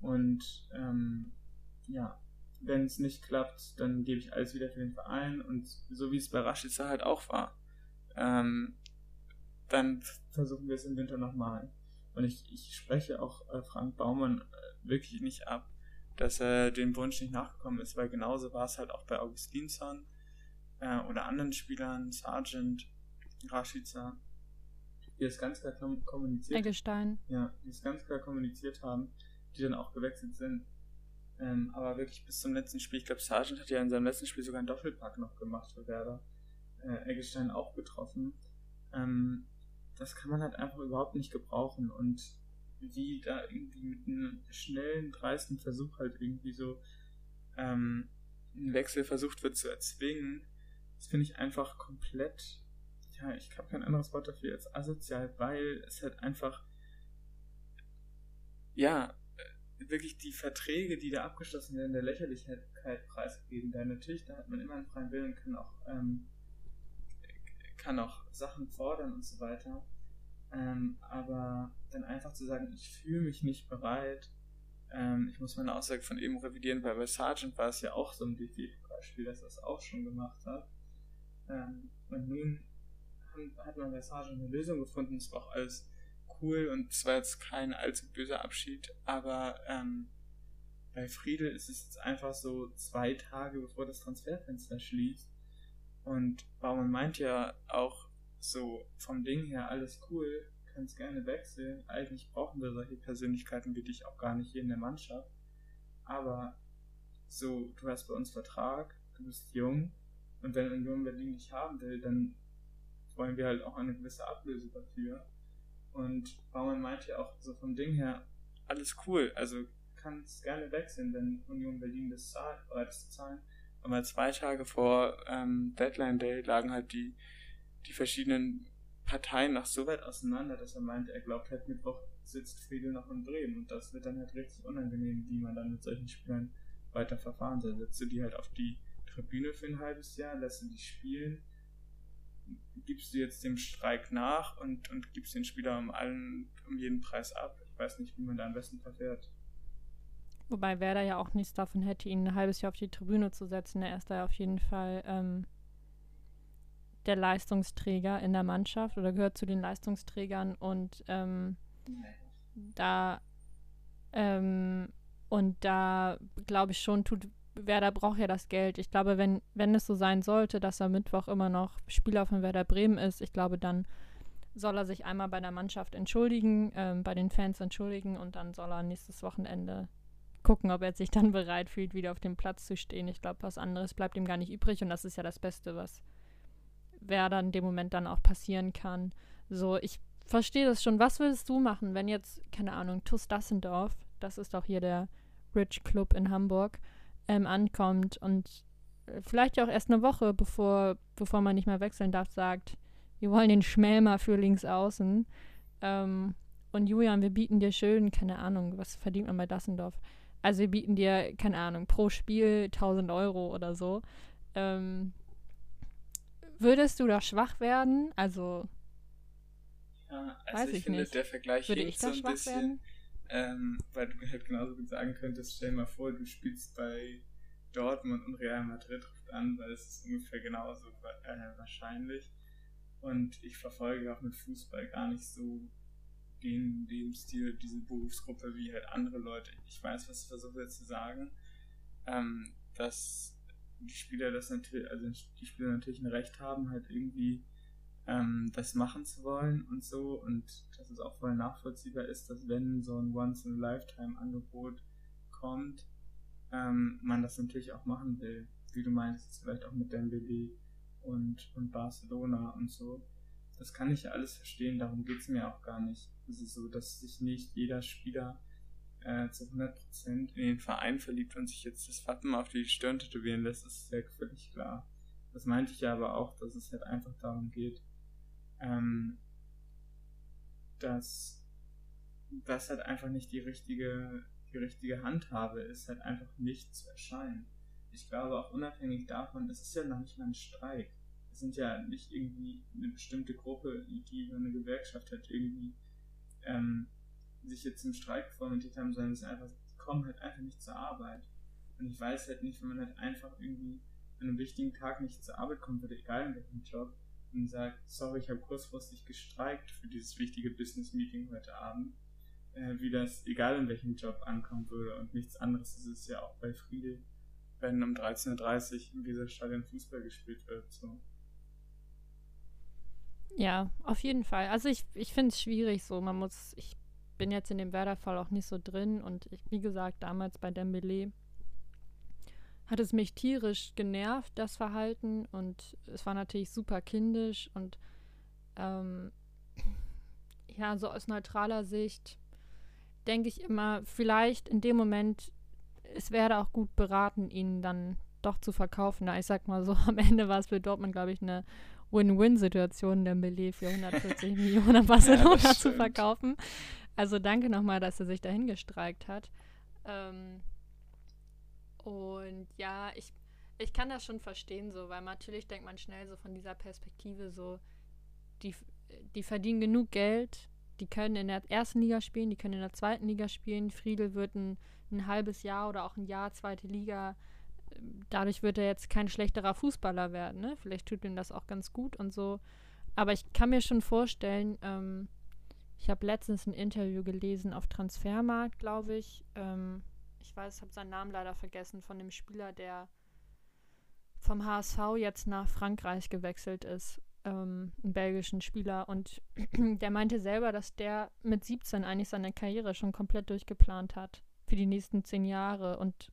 Und ähm, ja, wenn es nicht klappt, dann gebe ich alles wieder für den Verein und so wie es bei Rashica halt auch war, ähm, dann versuchen wir es im Winter nochmal. Und ich, ich spreche auch äh, Frank Baumann äh, wirklich nicht ab, dass er dem Wunsch nicht nachgekommen ist, weil genauso war es halt auch bei Augustinsson äh, oder anderen Spielern, Sargent, Rashica die das ganz klar kommuniziert Eggestein. Ja, die es ganz klar kommuniziert haben, die dann auch gewechselt sind. Ähm, aber wirklich bis zum letzten Spiel, ich glaube, Sargent hat ja in seinem letzten Spiel sogar einen Doppelpack noch gemacht für Werder. Äh, Eggestein auch getroffen. Ähm, das kann man halt einfach überhaupt nicht gebrauchen. Und wie da irgendwie mit einem schnellen, dreisten Versuch halt irgendwie so ähm, ein Wechsel versucht wird zu erzwingen, das finde ich einfach komplett ja, ich habe kein anderes Wort dafür als asozial, weil es halt einfach, ja, wirklich die Verträge, die da abgeschlossen werden, der Lächerlichkeit preisgeben. Da natürlich, da hat man immer einen freien Willen, kann auch, ähm, kann auch Sachen fordern und so weiter. Ähm, aber dann einfach zu sagen, ich fühle mich nicht bereit, ähm, ich muss meine Aussage von eben revidieren, weil bei Sargent war es ja auch so ein DFB-Pokalspiel, dass er es auch schon gemacht hat. Ähm, und nun hat man bei Sarge eine Lösung gefunden. Es war auch alles cool und es war jetzt kein allzu böser Abschied, aber ähm, bei Friedel ist es jetzt einfach so zwei Tage bevor das Transferfenster schließt. Und Baumann meint ja auch so vom Ding her alles cool, kannst gerne wechseln. Eigentlich brauchen wir solche Persönlichkeiten wie dich auch gar nicht hier in der Mannschaft. Aber so, du hast bei uns Vertrag, du bist jung und wenn Union Berlin dich haben will, dann wollen wir halt auch eine gewisse Ablöse dafür. Und Baumann meinte ja auch so vom Ding her, alles cool, also kannst gerne wechseln, wenn Union Berlin das zahlt, ist zu zahlen. Aber zwei Tage vor ähm, Deadline Day lagen halt die, die verschiedenen Parteien noch so weit auseinander, dass er meinte, er glaubt halt Mittwoch sitzt Friedel noch in Bremen und das wird dann halt richtig unangenehm, wie man dann mit solchen Spielern weiter verfahren soll. Setzt du die halt auf die Tribüne für ein halbes Jahr, lässt du die spielen, gibst du jetzt dem Streik nach und, und gibst den Spieler um allen, um jeden Preis ab. Ich weiß nicht, wie man da am besten verfährt. Wobei Werder ja auch nichts davon hätte, ihn ein halbes Jahr auf die Tribüne zu setzen. Er ist da auf jeden Fall ähm, der Leistungsträger in der Mannschaft oder gehört zu den Leistungsträgern und ähm, da ähm, und da glaube ich schon, tut Werder braucht ja das Geld. Ich glaube, wenn, wenn es so sein sollte, dass er Mittwoch immer noch Spieler von Werder Bremen ist, ich glaube, dann soll er sich einmal bei der Mannschaft entschuldigen, ähm, bei den Fans entschuldigen und dann soll er nächstes Wochenende gucken, ob er sich dann bereit fühlt, wieder auf dem Platz zu stehen. Ich glaube, was anderes bleibt ihm gar nicht übrig und das ist ja das Beste, was Werder in dem Moment dann auch passieren kann. So, ich verstehe das schon. Was würdest du machen, wenn jetzt, keine Ahnung, TuS Dassendorf, das ist doch hier der Rich Club in Hamburg, ähm, ankommt und äh, vielleicht auch erst eine Woche, bevor, bevor man nicht mehr wechseln darf, sagt, wir wollen den Schmelmer für links außen. Ähm, und Julian, wir bieten dir schön, keine Ahnung, was verdient man bei Dassendorf? Also wir bieten dir, keine Ahnung, pro Spiel 1000 Euro oder so. Ähm, würdest du da schwach werden? Also, ja, also weiß ich, ich finde, nicht. der Vergleich Würde ich da so ein schwach bisschen, werden? Ähm, weil du halt genauso gut sagen könntest, stell mal vor, du spielst bei Dortmund und Real Madrid ruft an, weil es ist ungefähr genauso äh, wahrscheinlich. Und ich verfolge auch mit Fußball gar nicht so den Lebensstil, diese Berufsgruppe wie halt andere Leute. Ich weiß, was ich versuche zu sagen, ähm, dass die Spieler das natürlich, also die Spieler natürlich ein Recht haben, halt irgendwie ähm, das machen zu wollen und so und dass es auch voll nachvollziehbar ist, dass wenn so ein Once-in-a-Lifetime-Angebot kommt, ähm, man das natürlich auch machen will. Wie du meinst, vielleicht auch mit Dembele und, und Barcelona und so. Das kann ich ja alles verstehen, darum geht es mir auch gar nicht. Es ist so, dass sich nicht jeder Spieler äh, zu 100% in den Verein verliebt und sich jetzt das Wappen auf die Stirn tätowieren lässt, ist ja völlig klar. Das meinte ich ja aber auch, dass es halt einfach darum geht, ähm, dass das halt einfach nicht die richtige, die richtige Handhabe ist, halt einfach nicht zu erscheinen. Ich glaube auch unabhängig davon, es ist ja noch nicht mal ein Streik. Es sind ja nicht irgendwie eine bestimmte Gruppe, die über eine Gewerkschaft halt irgendwie ähm, sich jetzt im Streik formatiert haben, sondern es ist einfach, die kommen halt einfach nicht zur Arbeit. Und ich weiß halt nicht, wenn man halt einfach irgendwie an einem wichtigen Tag nicht zur Arbeit kommt würde, egal in welchem Job, und sagt, sorry, ich habe kurzfristig gestreikt für dieses wichtige Business-Meeting heute Abend, äh, wie das, egal in welchem Job, ankommen würde. Und nichts anderes ist es ja auch bei Friedel, wenn um 13.30 Uhr im Weserstadion Fußball gespielt wird. So. Ja, auf jeden Fall. Also ich, ich finde es schwierig so. Man muss, ich bin jetzt in dem Werder-Fall auch nicht so drin und ich, wie gesagt, damals bei Dembele hat es mich tierisch genervt, das Verhalten. Und es war natürlich super kindisch. Und ähm, ja, so aus neutraler Sicht denke ich immer, vielleicht in dem Moment, es wäre auch gut beraten, ihn dann doch zu verkaufen. Na, ich sag mal so, [laughs] am Ende war es für Dortmund, glaube ich, eine Win-Win-Situation, der Melee für 140 [laughs] Millionen an Barcelona ja, zu verkaufen. Also danke nochmal, dass er sich dahin gestreikt hat. Ähm, und ja, ich, ich kann das schon verstehen, so, weil natürlich denkt man schnell so von dieser Perspektive so, die, die verdienen genug Geld, die können in der ersten Liga spielen, die können in der zweiten Liga spielen. Friedel wird ein, ein halbes Jahr oder auch ein Jahr zweite Liga. Dadurch wird er jetzt kein schlechterer Fußballer werden. Ne? Vielleicht tut ihm das auch ganz gut und so. Aber ich kann mir schon vorstellen, ähm, ich habe letztens ein Interview gelesen auf Transfermarkt, glaube ich. Ähm, ich weiß, habe seinen Namen leider vergessen, von dem Spieler, der vom HSV jetzt nach Frankreich gewechselt ist. ähm, einen belgischen Spieler. Und [clears throat] der meinte selber, dass der mit 17 eigentlich seine Karriere schon komplett durchgeplant hat für die nächsten zehn Jahre. Und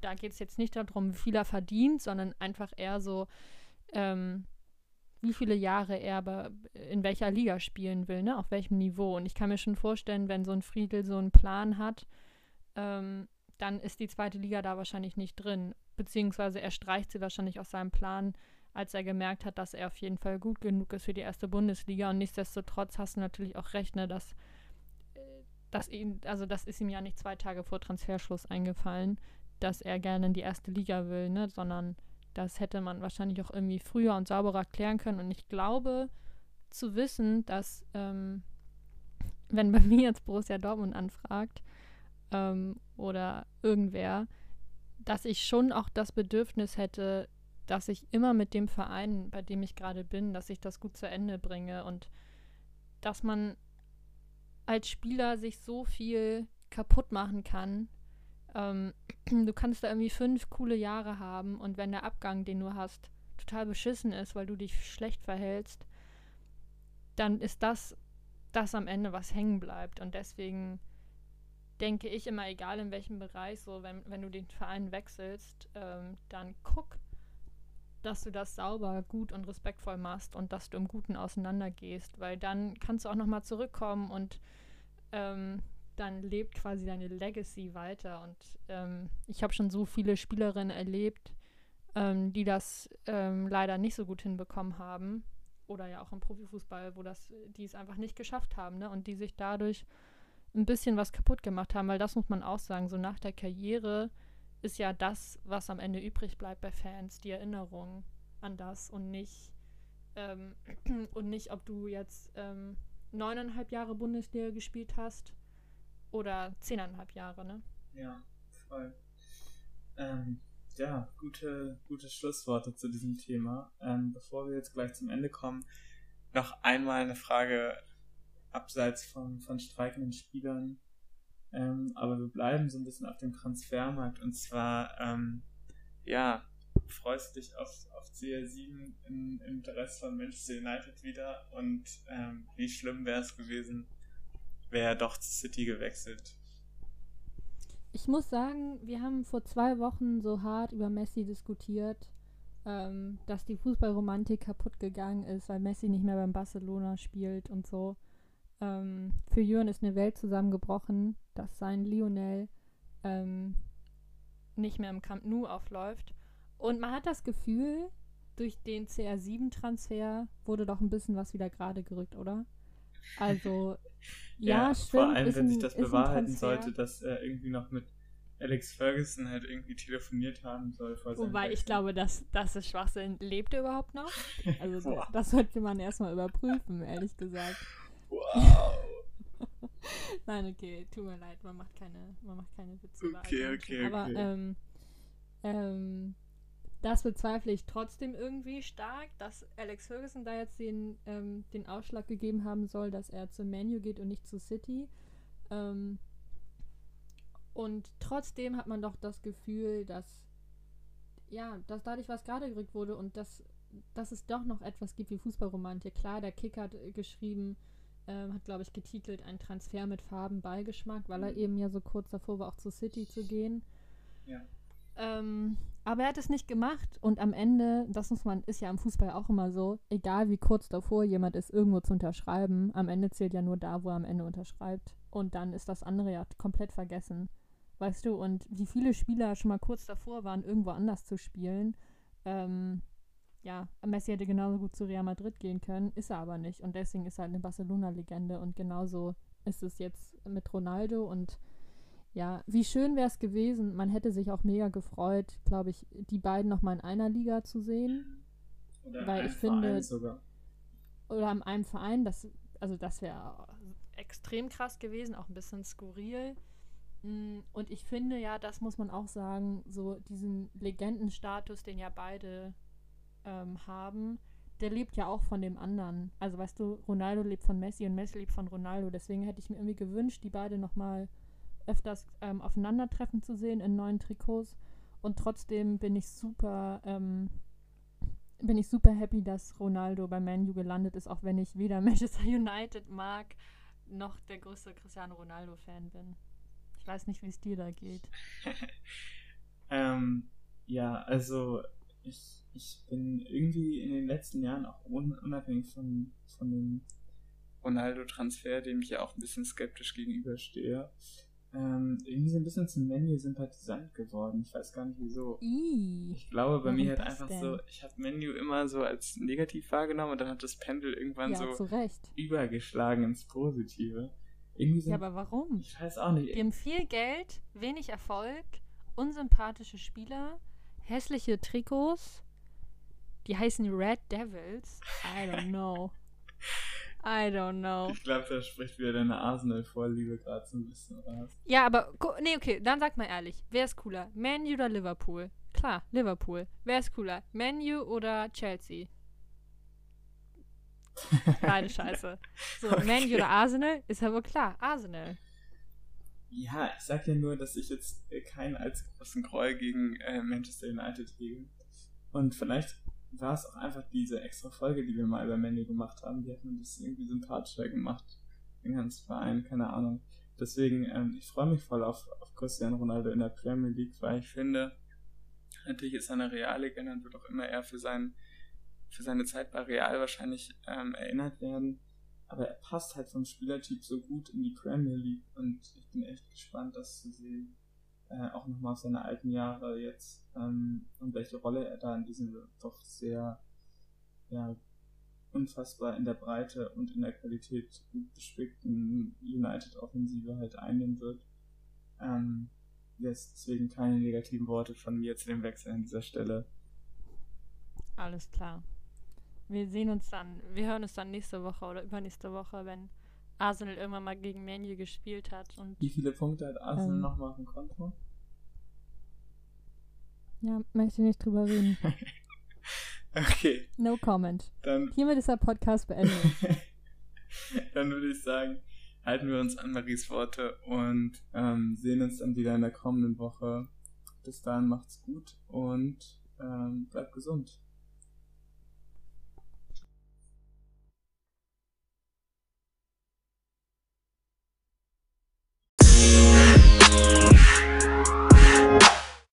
da geht es jetzt nicht darum, wie viel er verdient, sondern einfach eher so, ähm, wie viele Jahre er aber in welcher Liga spielen will, ne? auf welchem Niveau. Und ich kann mir schon vorstellen, wenn so ein Friedel so einen Plan hat, ähm, dann ist die zweite Liga da wahrscheinlich nicht drin. Beziehungsweise er streicht sie wahrscheinlich aus seinem Plan, als er gemerkt hat, dass er auf jeden Fall gut genug ist für die erste Bundesliga. Und nichtsdestotrotz hast du natürlich auch recht, ne, dass, äh, dass ihn, also das ist ihm ja nicht zwei Tage vor Transferschluss eingefallen, dass er gerne in die erste Liga will, ne, sondern das hätte man wahrscheinlich auch irgendwie früher und sauberer klären können. Und ich glaube zu wissen, dass ähm, wenn bei [laughs] mir jetzt Borussia Dortmund anfragt ähm, oder irgendwer, dass ich schon auch das Bedürfnis hätte, dass ich immer mit dem Verein, bei dem ich gerade bin, dass ich das gut zu Ende bringe und dass man als Spieler sich so viel kaputt machen kann. Ähm, [clears throat] du kannst da irgendwie fünf coole Jahre haben und wenn der Abgang, den du hast, total beschissen ist, weil du dich schlecht verhältst, dann ist das das am Ende, was hängen bleibt. Und deswegen denke ich immer, egal in welchem Bereich, so wenn, wenn du den Verein wechselst, ähm, dann guck, dass du das sauber, gut und respektvoll machst und dass du im Guten auseinandergehst, weil dann kannst du auch nochmal zurückkommen und ähm, dann lebt quasi deine Legacy weiter. Und ähm, ich habe schon so viele Spielerinnen erlebt, ähm, die das ähm, leider nicht so gut hinbekommen haben. Oder ja auch im Profifußball, wo das, die es einfach nicht geschafft haben, ne? Und die sich dadurch ein bisschen was kaputt gemacht haben, weil das muss man auch sagen, so nach der Karriere ist ja das, was am Ende übrig bleibt bei Fans, die Erinnerung an das und nicht ähm, [clears throat] und nicht, ob du jetzt ähm, neuneinhalb Jahre Bundesliga gespielt hast oder zehneinhalb Jahre, ne? Ja, voll. Ähm, ja, gute, gute Schlussworte zu diesem Thema. Ähm, bevor wir jetzt gleich zum Ende kommen, noch einmal eine Frage abseits von, von streikenden Spielern. Ähm, aber wir bleiben so ein bisschen auf dem Transfermarkt und zwar, ähm, ja, freust du dich auf, auf CR7 im, Dress von Manchester United wieder und ähm, wie schlimm wäre es gewesen, wäre er doch zu City gewechselt? Ich muss sagen, wir haben vor zwei Wochen so hart über Messi diskutiert, ähm, dass die Fußballromantik kaputt gegangen ist, weil Messi nicht mehr beim Barcelona spielt und so. Ähm, für Jürgen ist eine Welt zusammengebrochen, dass sein Lionel ähm, nicht mehr im Camp Nou aufläuft. Und man hat das Gefühl, durch den CR7-Transfer wurde doch ein bisschen was wieder gerade gerückt, oder? Also, [laughs] ja, ja stimmt. Vor allem, wenn ein, sich das bewahrheiten sollte, dass er irgendwie noch mit Alex Ferguson halt irgendwie telefoniert haben soll. Wobei ich glaube, dass das ist Schwachsinn. Lebt er überhaupt noch? [laughs] Also, das sollte man erstmal überprüfen, ehrlich gesagt. Wow. [laughs] Nein, okay, tut mir leid, man macht keine, man macht keine Witze. Okay, okay, Aber okay. Ähm, ähm, das bezweifle ich trotzdem irgendwie stark, dass Alex Ferguson da jetzt den, ähm, den Ausschlag gegeben haben soll, dass er zu Menu geht und nicht zu City. Ähm, und trotzdem hat man doch das Gefühl, dass ja, dass dadurch was gerade gerückt wurde und dass, dass es doch noch etwas gibt wie Fußballromantik. Klar, der Kick hat geschrieben, ähm, hat, glaube ich, getitelt ein Transfer mit Farbenbeigeschmack, weil er mhm. eben ja so kurz davor war, auch zu City zu gehen. Ja. Ähm, aber er hat es nicht gemacht und am Ende, das muss man, ist ja im Fußball auch immer so, egal wie kurz davor jemand ist, irgendwo zu unterschreiben, am Ende zählt ja nur da, wo er am Ende unterschreibt. Und dann ist das andere ja komplett vergessen. Weißt du, und wie viele Spieler schon mal kurz davor waren, irgendwo anders zu spielen, ähm, ja, Messi hätte genauso gut zu Real Madrid gehen können, ist er aber nicht. Und deswegen ist er halt eine Barcelona-Legende. Und genauso ist es jetzt mit Ronaldo. Und ja, wie schön wäre es gewesen. Man hätte sich auch mega gefreut, glaube ich, die beiden nochmal in einer Liga zu sehen. Oder weil ich finde. Sogar. Oder in einem Verein, das, also das wäre extrem krass gewesen, auch ein bisschen skurril. Mm, und ich finde ja, das muss man auch sagen, so diesen Legendenstatus, den ja beide ähm, haben, der lebt ja auch von dem anderen. Also weißt du, Ronaldo lebt von Messi und Messi lebt von Ronaldo. Deswegen hätte ich mir irgendwie gewünscht, die beide nochmal öfters ähm, aufeinandertreffen zu sehen in neuen Trikots. Und trotzdem bin ich super, ähm, bin ich super happy, dass Ronaldo bei Manu gelandet ist, auch wenn ich weder [laughs] Manchester United mag, noch der größte Cristiano Ronaldo-Fan bin. Ich weiß nicht, wie es dir da geht. [laughs] ähm, ja, also ich, ich bin irgendwie in den letzten Jahren auch unabhängig von, von dem Ronaldo-Transfer, dem ich ja auch ein bisschen skeptisch gegenüberstehe, ähm, irgendwie so ein bisschen zum Menu-Sympathisant geworden. Ich weiß gar nicht wieso. Ii, ich glaube, bei mir hat einfach denn? so, ich habe Menu immer so als negativ wahrgenommen und dann hat das Pendel irgendwann ja, so übergeschlagen ins Positive. Irgendwie so, ja, aber warum? Ich weiß auch nicht. Die haben viel Geld, wenig Erfolg, unsympathische Spieler, hässliche Trikots. Die heißen Red Devils. I don't know. I don't know. Ich glaube, da spricht wieder deine Arsenal-Vorliebe gerade so ein bisschen raus. Ja, aber, nee, okay, dann sag mal ehrlich. Wer ist cooler? Manu oder Liverpool? Klar, Liverpool. Wer ist cooler? Manu oder Chelsea? Beide scheiße. So, [laughs] okay. Manu oder Arsenal? Ist wohl klar, Arsenal. Ja, ich sag ja nur, dass ich jetzt keinen als großen Groll gegen äh, Manchester United hege. Und vielleicht war es auch einfach diese extra Folge, die wir mal über Mandy gemacht haben. Die hat mir das irgendwie sympathischer gemacht. Den ganzen Verein, keine Ahnung. Deswegen, ähm, ich freue mich voll auf, auf Cristiano Ronaldo in der Premier League, weil ich finde, natürlich ist er eine Reallegende und wird auch immer eher für, sein, für seine Zeit bei Real wahrscheinlich ähm, erinnert werden. Aber er passt halt vom Spielertyp so gut in die Premier League und ich bin echt gespannt, das zu sehen äh, auch nochmal auf seine alten Jahre jetzt ähm, und welche Rolle er da in diesem doch sehr ja, unfassbar in der Breite und in der Qualität gut bespickten United-Offensive halt einnehmen wird. Ähm, jetzt deswegen keine negativen Worte von mir zu dem Wechsel an dieser Stelle. Alles klar. Wir sehen uns dann, wir hören uns dann nächste Woche oder übernächste Woche, wenn Arsenal irgendwann mal gegen Menu gespielt hat. Und, Wie viele Punkte hat Arsenal ähm, noch auf dem Konto? Ja, möchte nicht drüber reden. [laughs] okay. No comment. Dann, Hiermit ist der Podcast beendet. [laughs] dann würde ich sagen, halten wir uns an Maries Worte und ähm, sehen uns dann wieder in der kommenden Woche. Bis dahin macht's gut und ähm, bleibt gesund.